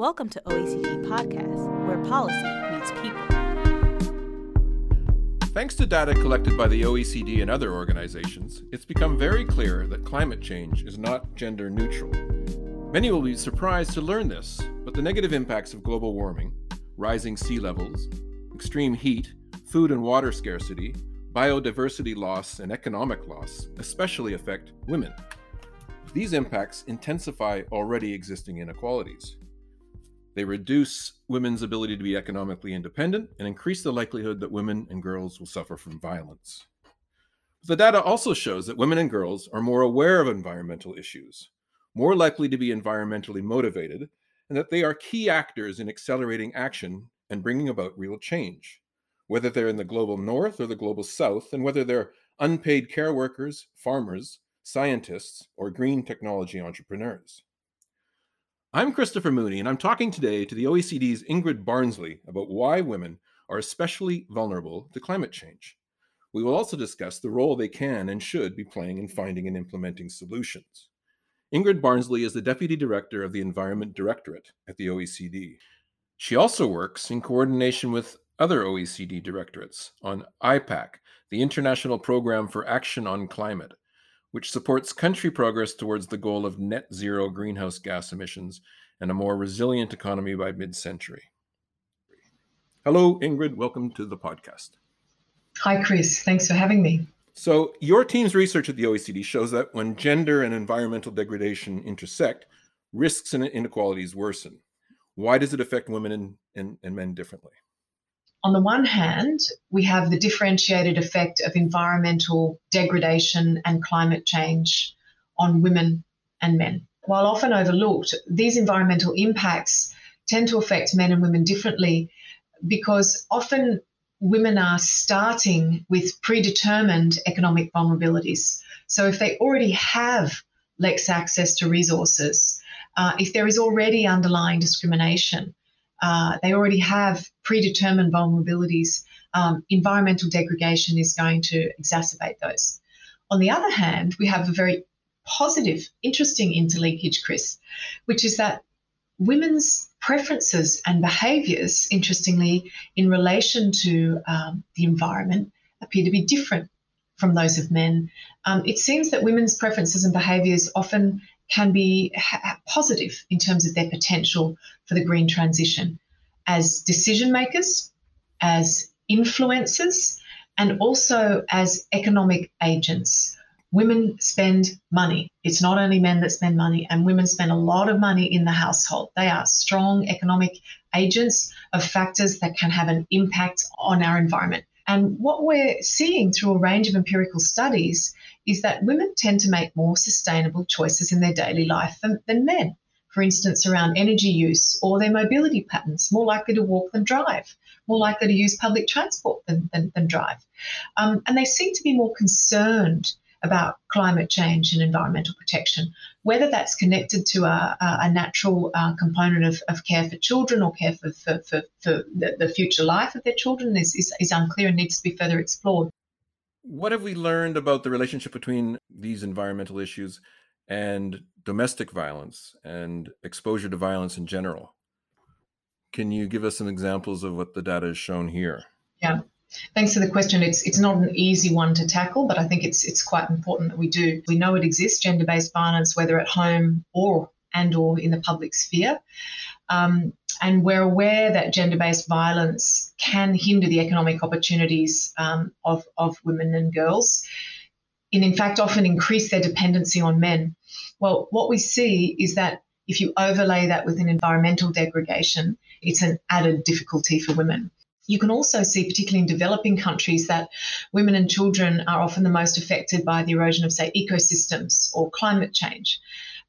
Welcome to OECD Podcast, where policy meets people. Thanks to data collected by the OECD and other organizations, it's become very clear that climate change is not gender neutral. Many will be surprised to learn this, but the negative impacts of global warming, rising sea levels, extreme heat, food and water scarcity, biodiversity loss, and economic loss especially affect women. These impacts intensify already existing inequalities. They reduce women's ability to be economically independent and increase the likelihood that women and girls will suffer from violence. The data also shows that women and girls are more aware of environmental issues, more likely to be environmentally motivated, and that they are key actors in accelerating action and bringing about real change, whether they're in the global north or the global south, and whether they're unpaid care workers, farmers, scientists, or green technology entrepreneurs. I'm Christopher Mooney, and I'm talking today to the OECD's Ingrid Barnsley about why women are especially vulnerable to climate change. We will also discuss the role they can and should be playing in finding and implementing solutions. Ingrid Barnsley is the Deputy Director of the Environment Directorate at the OECD. She also works in coordination with other OECD directorates on IPAC, the International Program for Action on Climate, which supports country progress towards the goal of net zero greenhouse gas emissions and a more resilient economy by mid century. Hello, Ingrid. Welcome to the podcast. Hi, Chris. Thanks for having me. So, your team's research at the OECD shows that when gender and environmental degradation intersect, risks and inequalities worsen. Why does it affect women and, and, and men differently? On the one hand, we have the differentiated effect of environmental degradation and climate change on women and men. While often overlooked, these environmental impacts tend to affect men and women differently because often women are starting with predetermined economic vulnerabilities. So if they already have less access to resources, uh, if there is already underlying discrimination, uh, they already have predetermined vulnerabilities. Um, environmental degradation is going to exacerbate those. On the other hand, we have a very positive, interesting interlinkage, Chris, which is that women's preferences and behaviours, interestingly, in relation to um, the environment, appear to be different from those of men. Um, it seems that women's preferences and behaviours often can be ha- positive in terms of their potential for the green transition as decision makers, as influencers, and also as economic agents. Women spend money. It's not only men that spend money, and women spend a lot of money in the household. They are strong economic agents of factors that can have an impact on our environment. And what we're seeing through a range of empirical studies is that women tend to make more sustainable choices in their daily life than, than men. For instance, around energy use or their mobility patterns, more likely to walk than drive, more likely to use public transport than, than, than drive. Um, and they seem to be more concerned about climate change and environmental protection, whether that's connected to a, a natural uh, component of, of, care for children or care for, for, for, for the, the, future life of their children is, is, is unclear and needs to be further explored. What have we learned about the relationship between these environmental issues and domestic violence and exposure to violence in general? Can you give us some examples of what the data has shown here? Yeah. Thanks for the question. It's it's not an easy one to tackle, but I think it's it's quite important that we do. We know it exists, gender-based violence, whether at home or and or in the public sphere. Um, and we're aware that gender-based violence can hinder the economic opportunities um, of, of women and girls, and in fact often increase their dependency on men. Well, what we see is that if you overlay that with an environmental degradation, it's an added difficulty for women. You can also see, particularly in developing countries, that women and children are often the most affected by the erosion of, say, ecosystems or climate change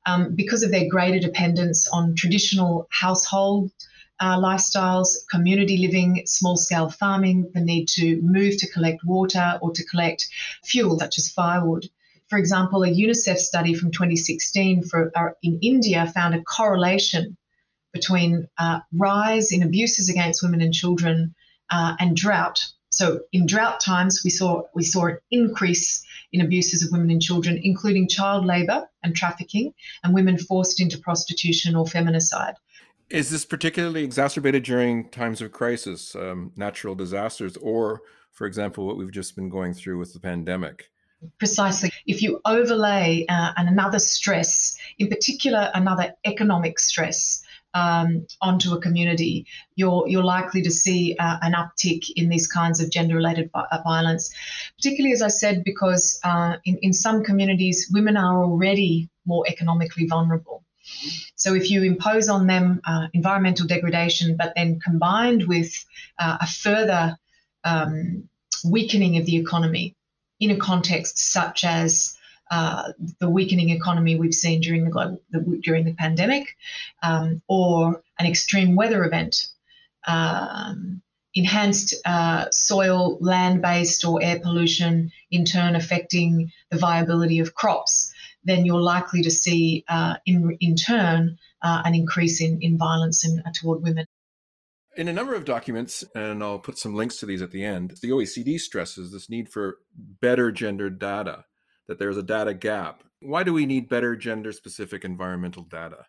um, because of their greater dependence on traditional household uh, lifestyles, community living, small scale farming, the need to move to collect water or to collect fuel, such as firewood. For example, a UNICEF study from 2016 for, uh, in India found a correlation between uh, rise in abuses against women and children uh, and drought. So in drought times, we saw we saw an increase in abuses of women and children, including child labour and trafficking, and women forced into prostitution or feminicide. Is this particularly exacerbated during times of crisis, um, natural disasters, or, for example, what we've just been going through with the pandemic? Precisely. If you overlay uh, another stress, in particular, another economic stress, um, onto a community, you're you're likely to see uh, an uptick in these kinds of gender-related uh, violence. Particularly, as I said, because uh, in in some communities, women are already more economically vulnerable. So if you impose on them uh, environmental degradation, but then combined with uh, a further um, weakening of the economy in a context such as uh, the weakening economy we've seen during the global the, during the pandemic, um, or an extreme weather event, um, enhanced uh, soil, land-based, or air pollution, in turn affecting the viability of crops, then you're likely to see, uh, in in turn, uh, an increase in in violence in, uh, toward women. In a number of documents, and I'll put some links to these at the end, the OECD stresses this need for better gendered data that there's a data gap. Why do we need better gender specific environmental data?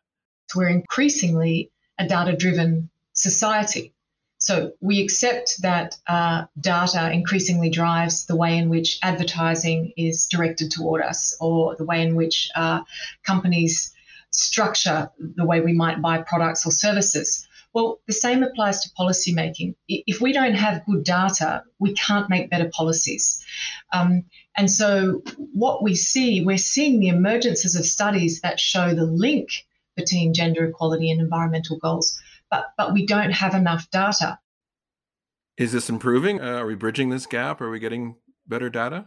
We're increasingly a data driven society. So we accept that uh, data increasingly drives the way in which advertising is directed toward us or the way in which uh, companies structure the way we might buy products or services. Well, the same applies to policymaking. If we don't have good data, we can't make better policies. Um, and so, what we see, we're seeing the emergences of studies that show the link between gender equality and environmental goals, but, but we don't have enough data. Is this improving? Uh, are we bridging this gap? Are we getting better data?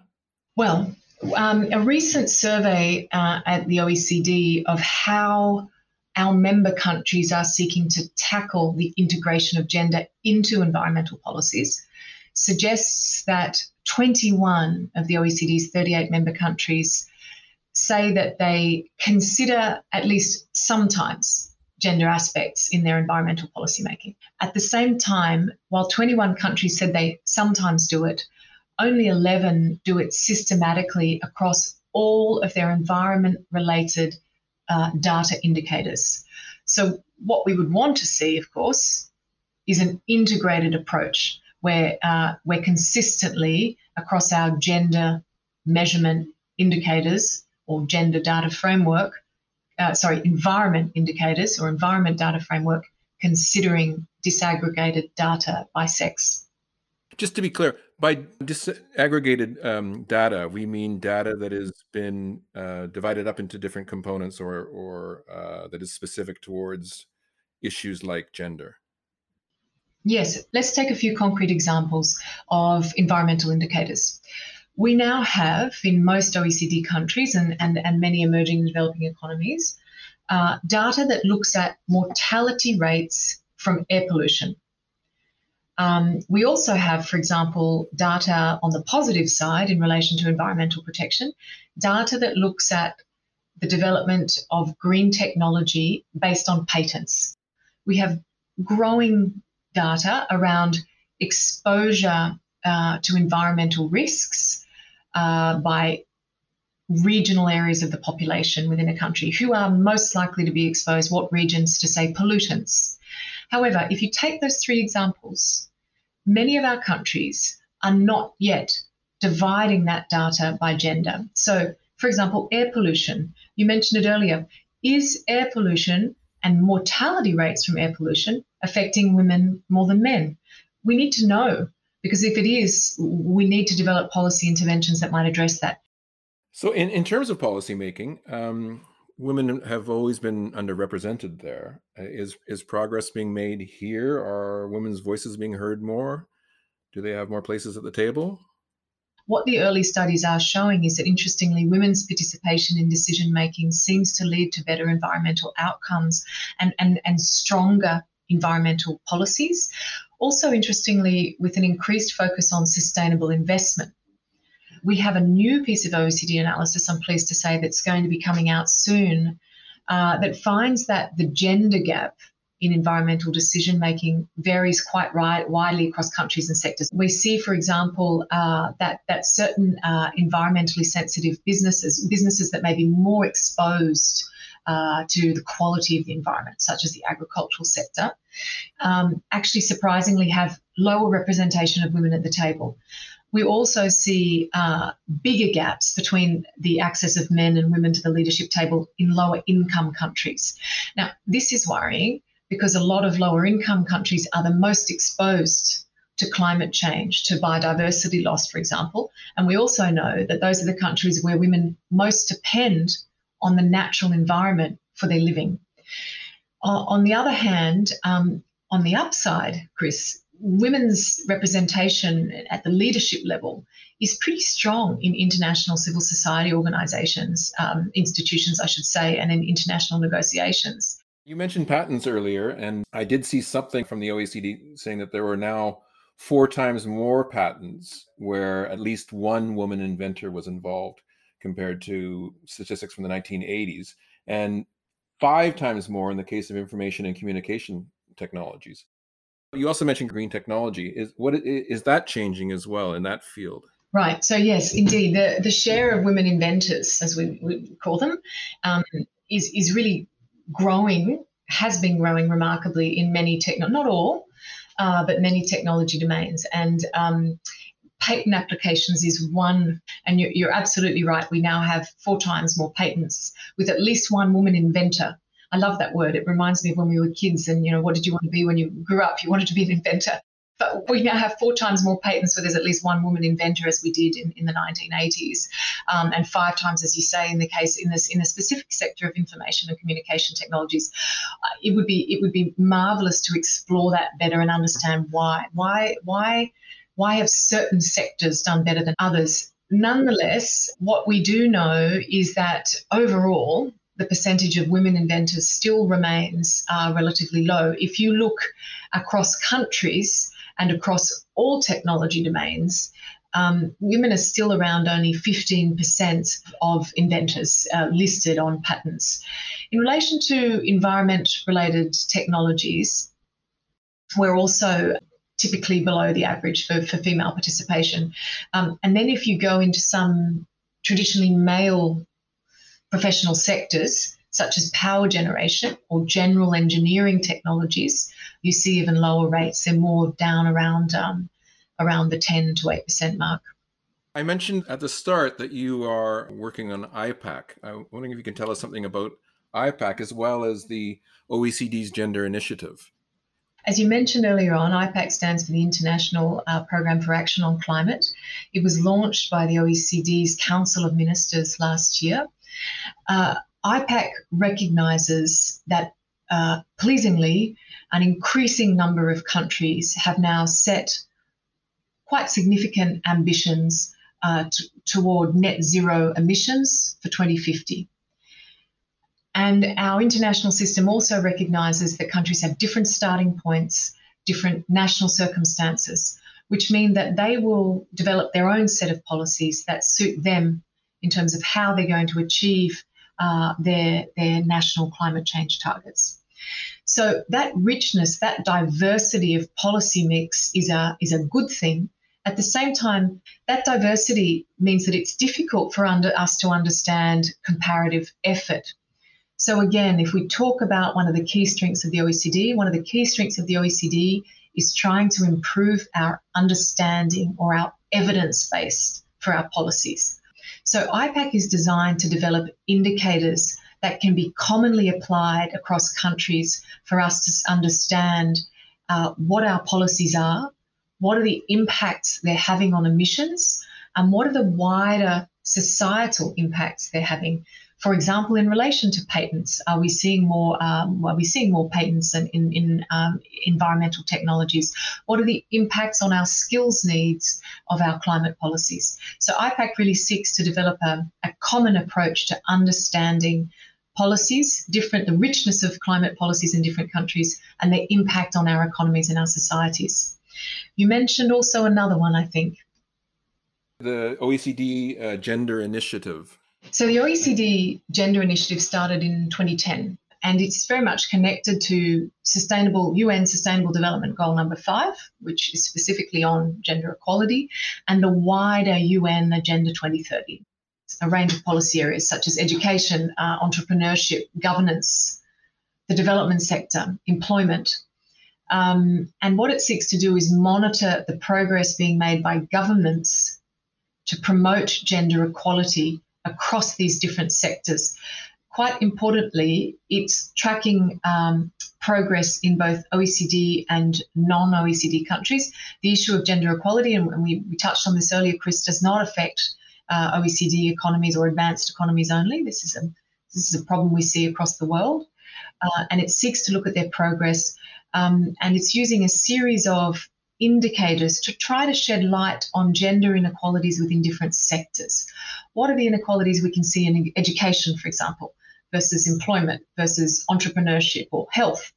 Well, um, a recent survey uh, at the OECD of how our member countries are seeking to tackle the integration of gender into environmental policies suggests that 21 of the OECD's 38 member countries say that they consider at least sometimes gender aspects in their environmental policymaking. At the same time, while 21 countries said they sometimes do it, only 11 do it systematically across all of their environment related uh, data indicators. So, what we would want to see, of course, is an integrated approach where uh, we're consistently across our gender measurement indicators or gender data framework, uh, sorry, environment indicators or environment data framework, considering disaggregated data by sex. Just to be clear, by disaggregated um, data, we mean data that has been uh, divided up into different components or, or uh, that is specific towards issues like gender. Yes, let's take a few concrete examples of environmental indicators. We now have in most OECD countries and, and, and many emerging and developing economies uh, data that looks at mortality rates from air pollution. Um, we also have, for example, data on the positive side in relation to environmental protection, data that looks at the development of green technology based on patents. We have growing data around exposure uh, to environmental risks uh, by regional areas of the population within a country. Who are most likely to be exposed, what regions to say pollutants However, if you take those three examples, many of our countries are not yet dividing that data by gender. So, for example, air pollution, you mentioned it earlier. Is air pollution and mortality rates from air pollution affecting women more than men? We need to know because if it is, we need to develop policy interventions that might address that. So, in, in terms of policymaking, um, women have always been underrepresented there. Uh, is is progress being made here? Are women's voices being heard more? Do they have more places at the table? What the early studies are showing is that, interestingly, women's participation in decision making seems to lead to better environmental outcomes and, and, and stronger environmental policies. Also, interestingly, with an increased focus on sustainable investment we have a new piece of OECD analysis, I'm pleased to say, that's going to be coming out soon uh, that finds that the gender gap in environmental decision making varies quite widely across countries and sectors. We see, for example, uh, that that certain uh, environmentally sensitive businesses, businesses that may be more exposed uh, to the quality of the environment, such as the agricultural sector, um, actually surprisingly have lower representation of women at the table. We also see uh, bigger gaps between the access of men and women to the leadership table in lower income countries. Now, this is worrying because a lot of lower income countries are the most exposed to climate change, to biodiversity loss, for example. And we also know that those are the countries where women most depend on the natural environment for their living. Uh, on the other hand, um, on the upside, Chris, women's representation at the leadership level is pretty strong in international civil society organizations, um, institutions, I should say, and in international negotiations. You mentioned patents earlier, and I did see something from the OECD saying that there were now four times more patents where at least one woman inventor was involved compared to statistics from the 1980s, and five times more in the case of information and communication technologies. You also mentioned green technology. Is what is that changing as well in that field? Right. So yes, indeed, the the share of women inventors, as we, we call them, um, is is really growing. Has been growing remarkably in many techno, not all, uh, but many technology domains. And um, patent applications is one, and you're, you're, absolutely right. We now have four times more patents with at least one woman inventor I love that word. It reminds me of when we were kids and, you know, what did you want to be when you grew up? You wanted to be an inventor. But we now have four times more patents where there's at least one woman inventor as we did in, in the 1980s, um, and five times, as you say, in the case in this in a specific sector of information and communication technologies. Uh, it would be it would be marvelous to explore that better and understand why why why why have certain sectors done better than others. Nonetheless, what we do know is that overall, the percentage of women inventors still remains uh, relatively low. If you look across countries and across all technology domains, um, women are still around only 15% of inventors uh, listed on patents. In relation to environment related technologies, we're also typically below the average for, for female participation. Um, and then if you go into some traditionally male professional sectors such as power generation or general engineering technologies, you see even lower rates. They're more down around um, around the 10 to 8 percent mark. I mentioned at the start that you are working on IPAC. I'm wondering if you can tell us something about IPAC as well as the OECD's Gender Initiative. As you mentioned earlier on, IPAC stands for the International uh, Programme for Action on Climate. It was launched by the OECD's Council of Ministers last year uh, IPAC recognizes that, uh, pleasingly, an increasing number of countries have now set quite significant ambitions uh, t- toward net zero emissions for 2050. And our international system also recognizes that countries have different starting points, different national circumstances, which mean that they will develop their own set of policies that suit them in terms of how they're going to achieve uh, their, their national climate change targets. So that richness, that diversity of policy mix is a, is a good thing. At the same time, that diversity means that it's difficult for under, us to understand comparative effort. So again, if we talk about one of the key strengths of the OECD, one of the key strengths of the OECD is trying to improve our understanding or our evidence base for our policies. So IPAC is designed to develop indicators that can be commonly applied across countries for us to understand uh, what our policies are, what are the impacts they're having on emissions, and what are the wider societal impacts they're having for example, in relation to patents, are we seeing more? Um, are we seeing more patents in, in, in um, environmental technologies? What are the impacts on our skills needs of our climate policies? So IPAC really seeks to develop a, a common approach to understanding policies, different the richness of climate policies in different countries, and their impact on our economies and our societies. You mentioned also another one, I think. The OECD uh, Gender Initiative. So the OECD Gender Initiative started in 2010 and it's very much connected to sustainable UN sustainable development goal number 5 which is specifically on gender equality and the wider UN agenda 2030 a range of policy areas such as education, uh, entrepreneurship, governance, the development sector, employment. Um, and what it seeks to do is monitor the progress being made by governments to promote gender equality across these different sectors. Quite importantly, it's tracking um, progress in both OECD and non OECD countries. The issue of gender equality, and we, we touched on this earlier, Chris, does not affect uh, OECD economies or advanced economies only. This is a this is a problem we see across the world, uh, and it seeks to look at their progress, um, and it's using a series of indicators to try to shed light on gender inequalities within different sectors. What are the inequalities we can see in education, for example, versus employment, versus entrepreneurship or health?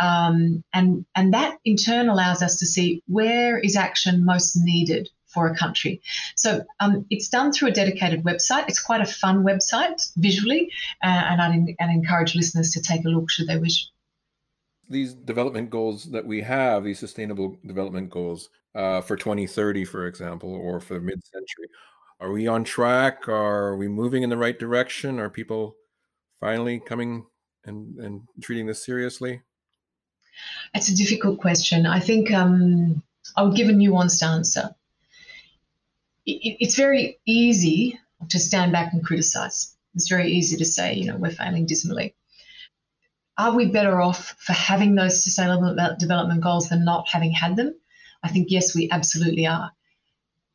Um, and, and that in turn allows us to see where is action most needed for a country. So um, it's done through a dedicated website. It's quite a fun website visually, uh, and I'd, I'd encourage listeners to take a look should they wish these development goals that we have, these sustainable development goals uh, for 2030, for example, or for mid-century, are we on track? Are we moving in the right direction? Are people finally coming and, and treating this seriously? It's a difficult question. I think um, I would give a nuanced answer. It, it's very easy to stand back and criticize. It's very easy to say, you know, we're failing dismally. Are we better off for having those sustainable development goals than not having had them? I think, yes, we absolutely are.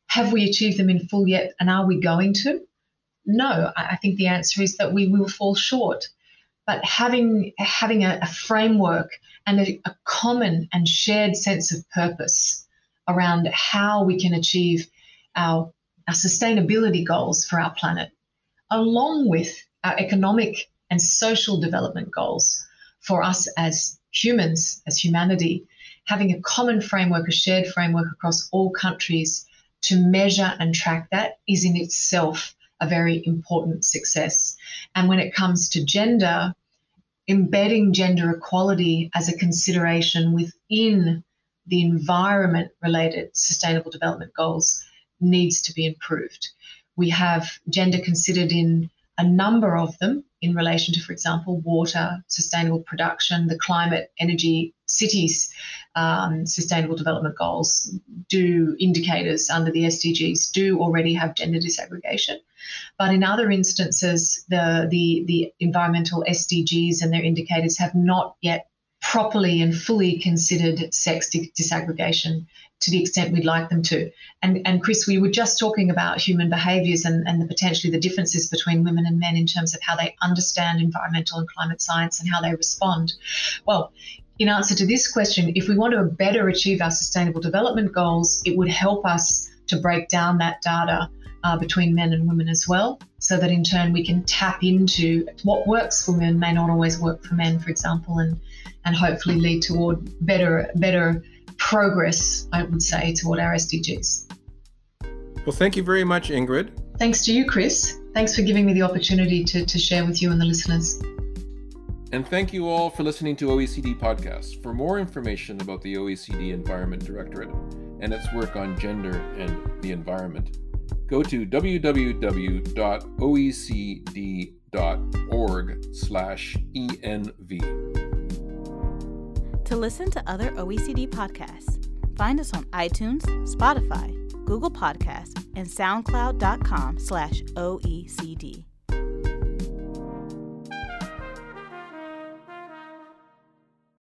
Have we achieved them in full yet, and are we going to? No, I think the answer is that we will fall short. But having having a, a framework and a, a common and shared sense of purpose around how we can achieve our, our sustainability goals for our planet, along with our economic and social development goals, for us as humans, as humanity, having a common framework, a shared framework across all countries to measure and track that is in itself a very important success. And when it comes to gender, embedding gender equality as a consideration within the environment related sustainable development goals needs to be improved. We have gender considered in a number of them in relation to, for example, water, sustainable production, the climate, energy, cities, um, sustainable development goals, do indicators under the SDGs do already have gender disaggregation. But in other instances, the, the, the environmental SDGs and their indicators have not yet properly and fully considered sex disaggregation to the extent we'd like them to. And, and Chris, we were just talking about human behaviours and, and the potentially the differences between women and men in terms of how they understand environmental and climate science and how they respond. Well, in answer to this question, if we want to better achieve our sustainable development goals, it would help us to break down that data uh, between men and women as well, so that in turn we can tap into what works for women may not always work for men, for example, and and hopefully lead toward better better progress, I would say, toward our SDGs. Well, thank you very much, Ingrid. Thanks to you, Chris. Thanks for giving me the opportunity to, to share with you and the listeners. And thank you all for listening to OECD Podcasts. For more information about the OECD Environment Directorate and its work on gender and the environment, go to www.oecd.org/env. To listen to other OECD podcasts, find us on iTunes, Spotify, Google Podcasts, and SoundCloud.com slash OECD.